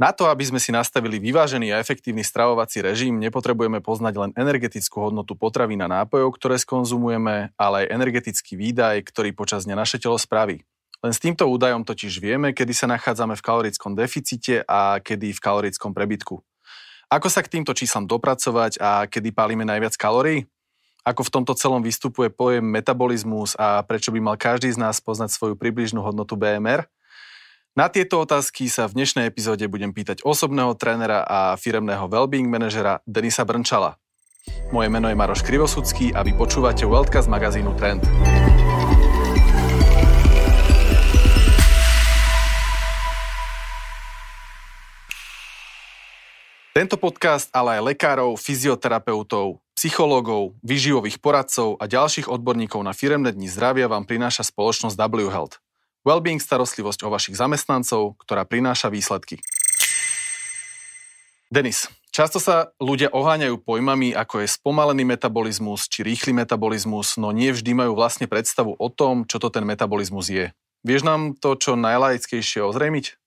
Na to, aby sme si nastavili vyvážený a efektívny stravovací režim, nepotrebujeme poznať len energetickú hodnotu potravín a nápojov, ktoré skonzumujeme, ale aj energetický výdaj, ktorý počas dňa naše telo spraví. Len s týmto údajom totiž vieme, kedy sa nachádzame v kalorickom deficite a kedy v kalorickom prebytku. Ako sa k týmto číslam dopracovať a kedy pálime najviac kalórií? Ako v tomto celom vystupuje pojem metabolizmus a prečo by mal každý z nás poznať svoju približnú hodnotu BMR? Na tieto otázky sa v dnešnej epizóde budem pýtať osobného trénera a firemného wellbeing manažera Denisa Brnčala. Moje meno je Maroš Krivosudský a vy počúvate Weltcast z magazínu Trend. Tento podcast, ale aj lekárov, fyzioterapeutov, psychológov, výživových poradcov a ďalších odborníkov na firemné dni zdravia vám prináša spoločnosť W Health. Wellbeing starostlivosť o vašich zamestnancov, ktorá prináša výsledky. Denis, často sa ľudia oháňajú pojmami, ako je spomalený metabolizmus či rýchly metabolizmus, no nie vždy majú vlastne predstavu o tom, čo to ten metabolizmus je. Vieš nám to čo najlaickejšie ozrejmiť?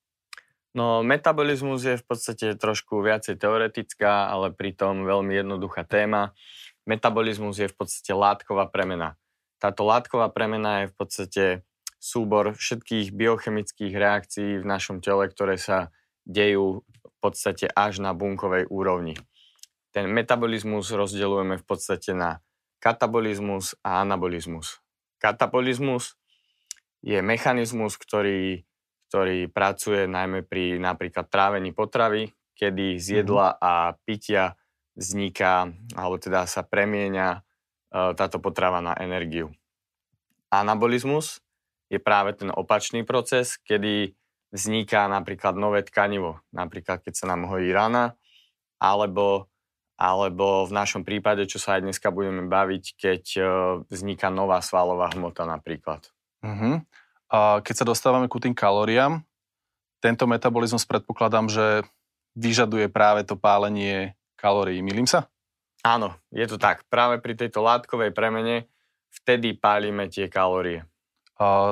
No, metabolizmus je v podstate trošku viacej teoretická, ale pritom veľmi jednoduchá téma. Metabolizmus je v podstate látková premena. Táto látková premena je v podstate súbor všetkých biochemických reakcií v našom tele, ktoré sa dejú v podstate až na bunkovej úrovni. Ten metabolizmus rozdeľujeme v podstate na katabolizmus a anabolizmus. Katabolizmus je mechanizmus, ktorý, ktorý pracuje najmä pri napríklad trávení potravy, kedy z jedla mhm. a pitia vzniká, alebo teda sa premieňa e, táto potrava na energiu. Anabolizmus je práve ten opačný proces, kedy vzniká napríklad nové tkanivo, napríklad keď sa nám hojí rana, alebo, alebo v našom prípade, čo sa aj dneska budeme baviť, keď e, vzniká nová svalová hmota napríklad. Uh-huh. A keď sa dostávame ku tým kalóriám, tento metabolizmus predpokladám, že vyžaduje práve to pálenie kalórií. Milím sa? Áno, je to tak. Práve pri tejto látkovej premene vtedy pálime tie kalórie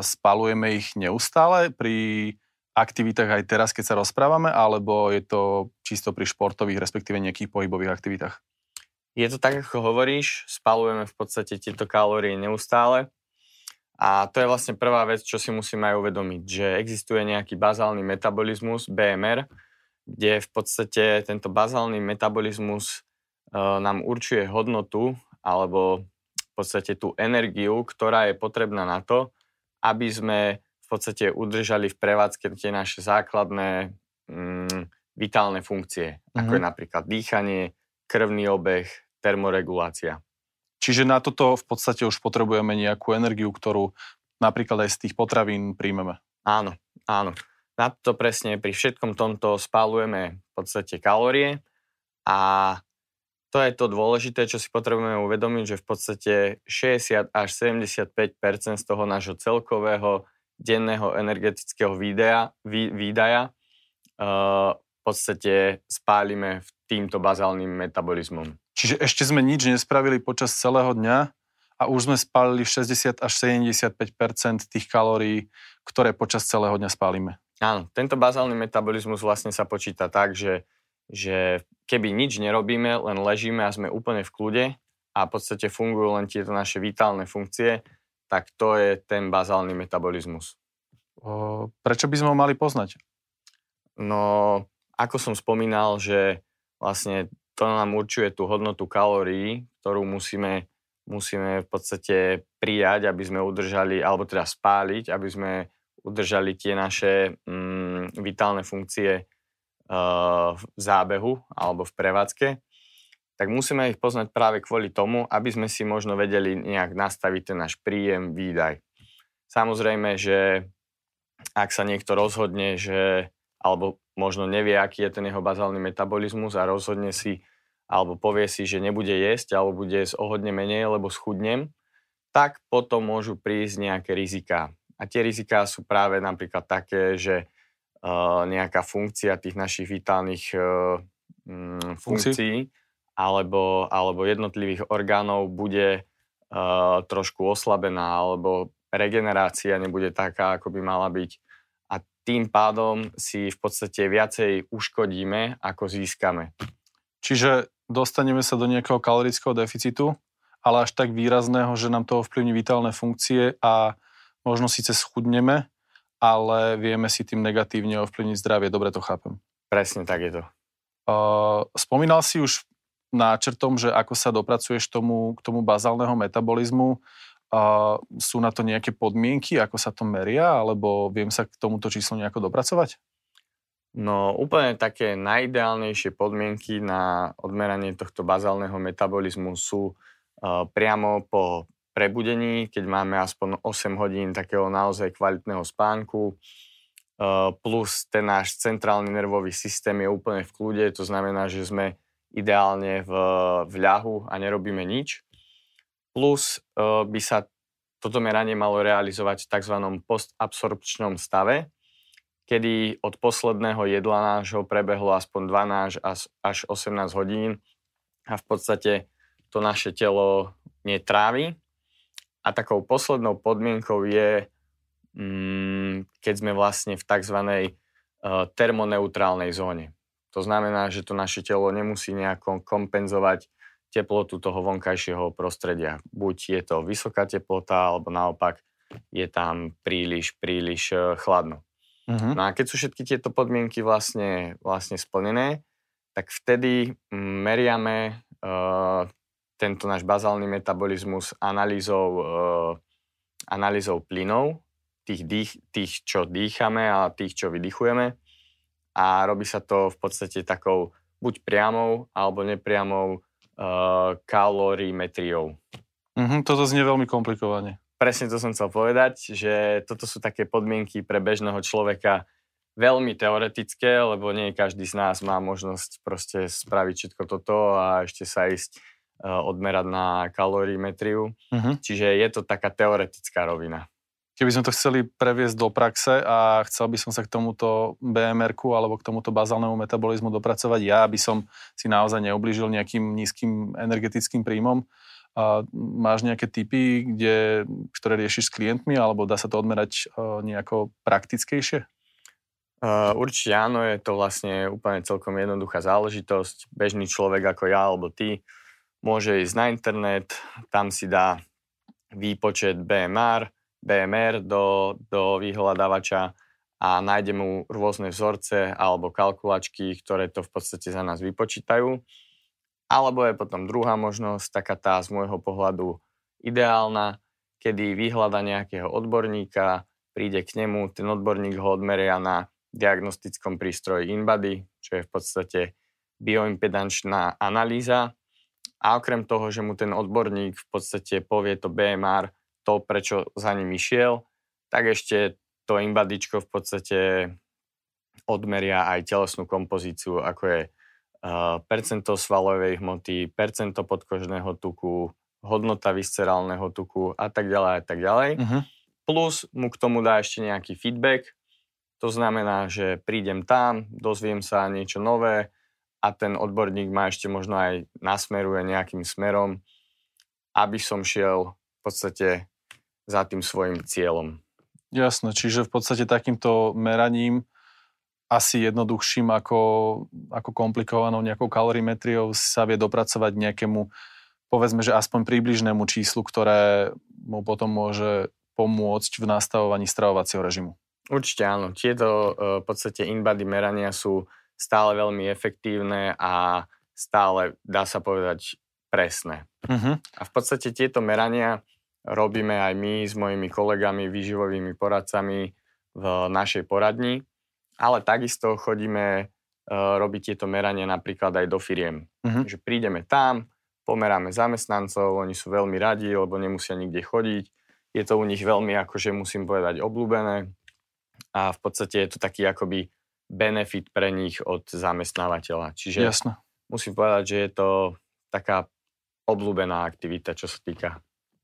spalujeme ich neustále pri aktivitách aj teraz, keď sa rozprávame, alebo je to čisto pri športových, respektíve nejakých pohybových aktivitách? Je to tak, ako hovoríš, spalujeme v podstate tieto kalórie neustále. A to je vlastne prvá vec, čo si musíme aj uvedomiť, že existuje nejaký bazálny metabolizmus, BMR, kde v podstate tento bazálny metabolizmus e, nám určuje hodnotu alebo v podstate tú energiu, ktorá je potrebná na to, aby sme v podstate udržali v prevádzke tie naše základné mm, vitálne funkcie, mm-hmm. ako je mhm. napríklad dýchanie, krvný obeh, termoregulácia. Čiže na toto v podstate už potrebujeme nejakú energiu, ktorú napríklad aj z tých potravín príjmeme. Áno, áno. Na to presne pri všetkom tomto spálujeme v podstate kalórie a to je to dôležité, čo si potrebujeme uvedomiť, že v podstate 60 až 75 z toho nášho celkového denného energetického výdaja, vý, výdaja uh, v podstate spálime v týmto bazálnym metabolizmom. Čiže ešte sme nič nespravili počas celého dňa a už sme spálili 60 až 75% tých kalórií, ktoré počas celého dňa spálime. Áno, tento bazálny metabolizmus vlastne sa počíta tak, že že keby nič nerobíme, len ležíme a sme úplne v kľude a v podstate fungujú len tieto naše vitálne funkcie, tak to je ten bazálny metabolizmus. O, prečo by sme ho mali poznať? No, ako som spomínal, že vlastne to nám určuje tú hodnotu kalórií, ktorú musíme, musíme v podstate prijať, aby sme udržali, alebo teda spáliť, aby sme udržali tie naše mm, vitálne funkcie v zábehu alebo v prevádzke, tak musíme ich poznať práve kvôli tomu, aby sme si možno vedeli nejak nastaviť ten náš príjem, výdaj. Samozrejme, že ak sa niekto rozhodne, že alebo možno nevie, aký je ten jeho bazálny metabolizmus a rozhodne si alebo povie si, že nebude jesť alebo bude jesť o menej, lebo schudnem, tak potom môžu prísť nejaké riziká. A tie riziká sú práve napríklad také, že nejaká funkcia tých našich vitálnych mm, funkcií alebo, alebo jednotlivých orgánov bude uh, trošku oslabená alebo regenerácia nebude taká, ako by mala byť. A tým pádom si v podstate viacej uškodíme, ako získame. Čiže dostaneme sa do nejakého kalorického deficitu, ale až tak výrazného, že nám to ovplyvní vitálne funkcie a možno síce schudneme, ale vieme si tým negatívne ovplyvniť zdravie. Dobre to chápem. Presne tak je to. Uh, spomínal si už náčrtom, že ako sa dopracuješ tomu, k tomu bazálneho metabolizmu. Uh, sú na to nejaké podmienky, ako sa to meria, alebo viem sa k tomuto číslu nejako dopracovať? No úplne také najideálnejšie podmienky na odmeranie tohto bazálneho metabolizmu sú uh, priamo po prebudení, keď máme aspoň 8 hodín takého naozaj kvalitného spánku, plus ten náš centrálny nervový systém je úplne v kľude, to znamená, že sme ideálne v, v ľahu a nerobíme nič. Plus by sa toto meranie malo realizovať v tzv. postabsorpčnom stave, kedy od posledného jedla nášho prebehlo aspoň 12 až 18 hodín a v podstate to naše telo netrávi. A takou poslednou podmienkou je, mm, keď sme vlastne v tzv. Uh, termoneutrálnej zóne. To znamená, že to naše telo nemusí nejako kompenzovať teplotu toho vonkajšieho prostredia. Buď je to vysoká teplota, alebo naopak je tam príliš, príliš e, chladno. Uh-huh. No a keď sú všetky tieto podmienky vlastne, vlastne splnené, tak vtedy meriame uh, tento náš bazálny metabolizmus analýzou, uh, analýzou plynov, tých, dých, tých, čo dýchame a tých, čo vydychujeme. A robí sa to v podstate takou buď priamou alebo nepriamou uh, kalorimetriou. Mm-hmm, toto znie veľmi komplikovane. Presne to som chcel povedať, že toto sú také podmienky pre bežného človeka veľmi teoretické, lebo nie každý z nás má možnosť proste spraviť všetko toto a ešte sa ísť odmerať na kalorimetriu. Mm-hmm. Čiže je to taká teoretická rovina. Keby sme to chceli previesť do praxe a chcel by som sa k tomuto bmr alebo k tomuto bazálnemu metabolizmu dopracovať, ja by som si naozaj neublížil nejakým nízkym energetickým príjmom. A máš nejaké typy, kde, ktoré riešiš s klientmi, alebo dá sa to odmerať uh, nejako praktickejšie? Uh, určite áno, je to vlastne úplne celkom jednoduchá záležitosť. Bežný človek ako ja alebo ty môže ísť na internet, tam si dá výpočet BMR, BMR do, do vyhľadávača a nájde mu rôzne vzorce alebo kalkulačky, ktoré to v podstate za nás vypočítajú. Alebo je potom druhá možnosť, taká tá z môjho pohľadu ideálna, kedy vyhľada nejakého odborníka, príde k nemu, ten odborník ho odmeria na diagnostickom prístroji InBody, čo je v podstate bioimpedančná analýza. A okrem toho, že mu ten odborník v podstate povie to BMR, to, prečo za ním išiel, tak ešte to imbadičko v podstate odmeria aj telesnú kompozíciu, ako je uh, percento svalovej hmoty, percento podkožného tuku, hodnota viscerálneho tuku a tak ďalej a tak ďalej. Uh-huh. Plus mu k tomu dá ešte nejaký feedback, to znamená, že prídem tam, dozviem sa niečo nové a ten odborník ma ešte možno aj nasmeruje nejakým smerom, aby som šiel v podstate za tým svojim cieľom. Jasné, čiže v podstate takýmto meraním asi jednoduchším ako, ako komplikovanou nejakou kalorimetriou sa vie dopracovať nejakému, povedzme, že aspoň približnému číslu, ktoré mu potom môže pomôcť v nastavovaní stravovacieho režimu. Určite áno. Tieto e, v podstate in-body merania sú stále veľmi efektívne a stále, dá sa povedať, presné. Uh-huh. A v podstate tieto merania robíme aj my s mojimi kolegami, výživovými poradcami v našej poradni, ale takisto chodíme uh, robiť tieto merania napríklad aj do firiem. Uh-huh. Že prídeme tam, pomeráme zamestnancov, oni sú veľmi radi, lebo nemusia nikde chodiť. Je to u nich veľmi, akože musím povedať, obľúbené a v podstate je to taký akoby benefit pre nich od zamestnávateľa. Čiže Jasne. musím povedať, že je to taká obľúbená aktivita, čo sa týka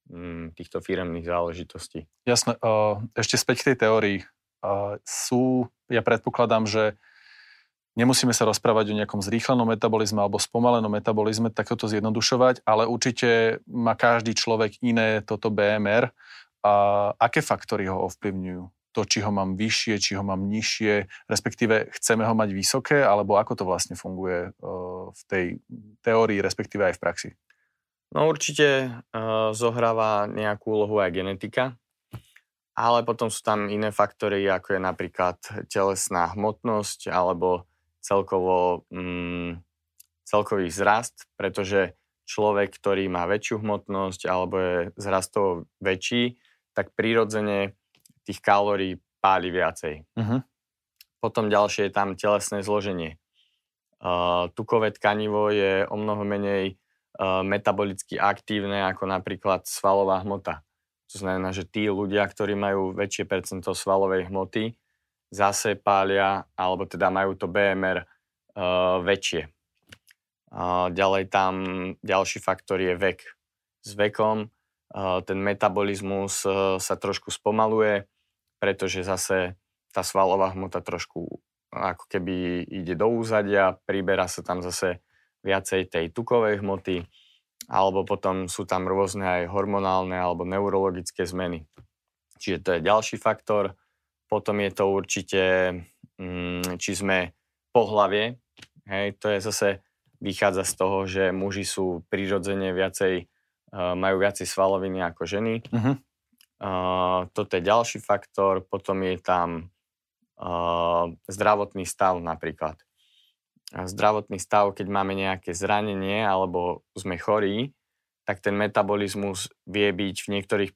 Mm, týchto firemných záležitostí. Jasné. Ešte späť k tej teórii. Sú, ja predpokladám, že nemusíme sa rozprávať o nejakom zrýchlenom metabolizme alebo spomalenom metabolizme, tak toto zjednodušovať, ale určite má každý človek iné toto BMR. A aké faktory ho ovplyvňujú? To, či ho mám vyššie, či ho mám nižšie, respektíve chceme ho mať vysoké, alebo ako to vlastne funguje v tej teórii, respektíve aj v praxi? No určite uh, zohráva nejakú úlohu aj genetika, ale potom sú tam iné faktory, ako je napríklad telesná hmotnosť alebo celkovo mm, celkový vzrast, pretože človek, ktorý má väčšiu hmotnosť alebo je zrastovo väčší, tak prirodzene tých kalórií páli viacej. Uh-huh. Potom ďalšie je tam telesné zloženie. Uh, tukové tkanivo je o mnoho menej Eh, metabolicky aktívne ako napríklad svalová hmota. To znamená, že tí ľudia, ktorí majú väčšie percento svalovej hmoty, zase pália, alebo teda majú to BMR uh, väčšie. Uh, ďalej tam ďalší faktor je vek. S vekom uh, ten metabolizmus uh, sa trošku spomaluje, pretože zase tá svalová hmota trošku ako keby ide do úzadia, priberá sa tam zase viacej tej tukovej hmoty, alebo potom sú tam rôzne aj hormonálne alebo neurologické zmeny. Čiže to je ďalší faktor. Potom je to určite, mm, či sme po hlavie. Hej, to je zase, vychádza z toho, že muži sú prirodzene viacej, majú viacej svaloviny ako ženy. Uh-huh. Uh, toto je ďalší faktor. Potom je tam uh, zdravotný stav napríklad zdravotný stav, keď máme nejaké zranenie alebo sme chorí, tak ten metabolizmus vie byť v niektorých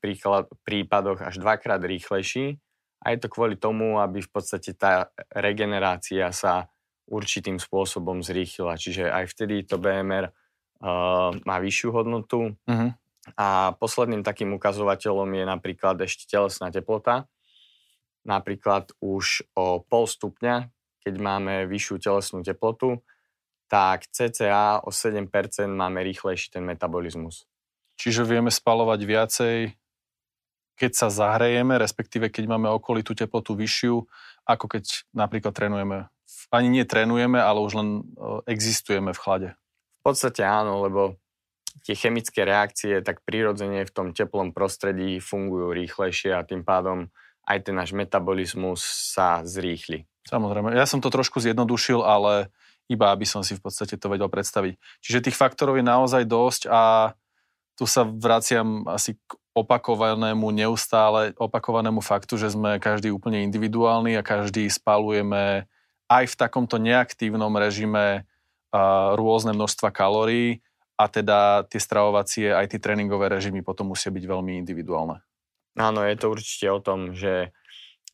prípadoch až dvakrát rýchlejší a je to kvôli tomu, aby v podstate tá regenerácia sa určitým spôsobom zrýchlila. Čiže aj vtedy to BMR má vyššiu hodnotu. Uh-huh. A posledným takým ukazovateľom je napríklad ešte telesná teplota. Napríklad už o pol stupňa, keď máme vyššiu telesnú teplotu, tak cca o 7% máme rýchlejší ten metabolizmus. Čiže vieme spalovať viacej, keď sa zahrejeme, respektíve keď máme okolitú teplotu vyššiu, ako keď napríklad trénujeme. Ani nie trénujeme, ale už len e, existujeme v chlade. V podstate áno, lebo tie chemické reakcie tak prirodzene v tom teplom prostredí fungujú rýchlejšie a tým pádom aj ten náš metabolizmus sa zrýchli. Samozrejme. Ja som to trošku zjednodušil, ale iba aby som si v podstate to vedel predstaviť. Čiže tých faktorov je naozaj dosť a tu sa vraciam asi k opakovanému, neustále opakovanému faktu, že sme každý úplne individuálny a každý spalujeme aj v takomto neaktívnom režime rôzne množstva kalórií a teda tie stravovacie, aj tie tréningové režimy potom musia byť veľmi individuálne. Áno, je to určite o tom, že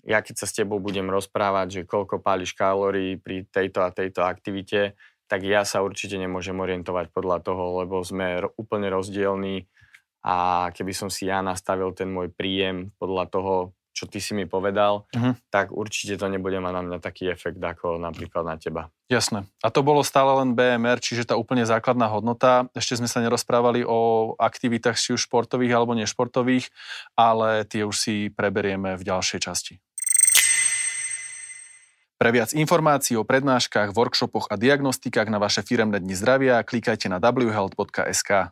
ja keď sa s tebou budem rozprávať, že koľko páliš kalórií pri tejto a tejto aktivite, tak ja sa určite nemôžem orientovať podľa toho, lebo sme úplne rozdielní a keby som si ja nastavil ten môj príjem podľa toho, čo ty si mi povedal, uh-huh. tak určite to nebude mať na mňa taký efekt ako napríklad na teba. Jasné. A to bolo stále len BMR, čiže tá úplne základná hodnota. Ešte sme sa nerozprávali o aktivitách či už športových alebo nešportových, ale tie už si preberieme v ďalšej časti. Pre viac informácií o prednáškach, workshopoch a diagnostikách na vaše firemné dni zdravia klikajte na whealth.sk.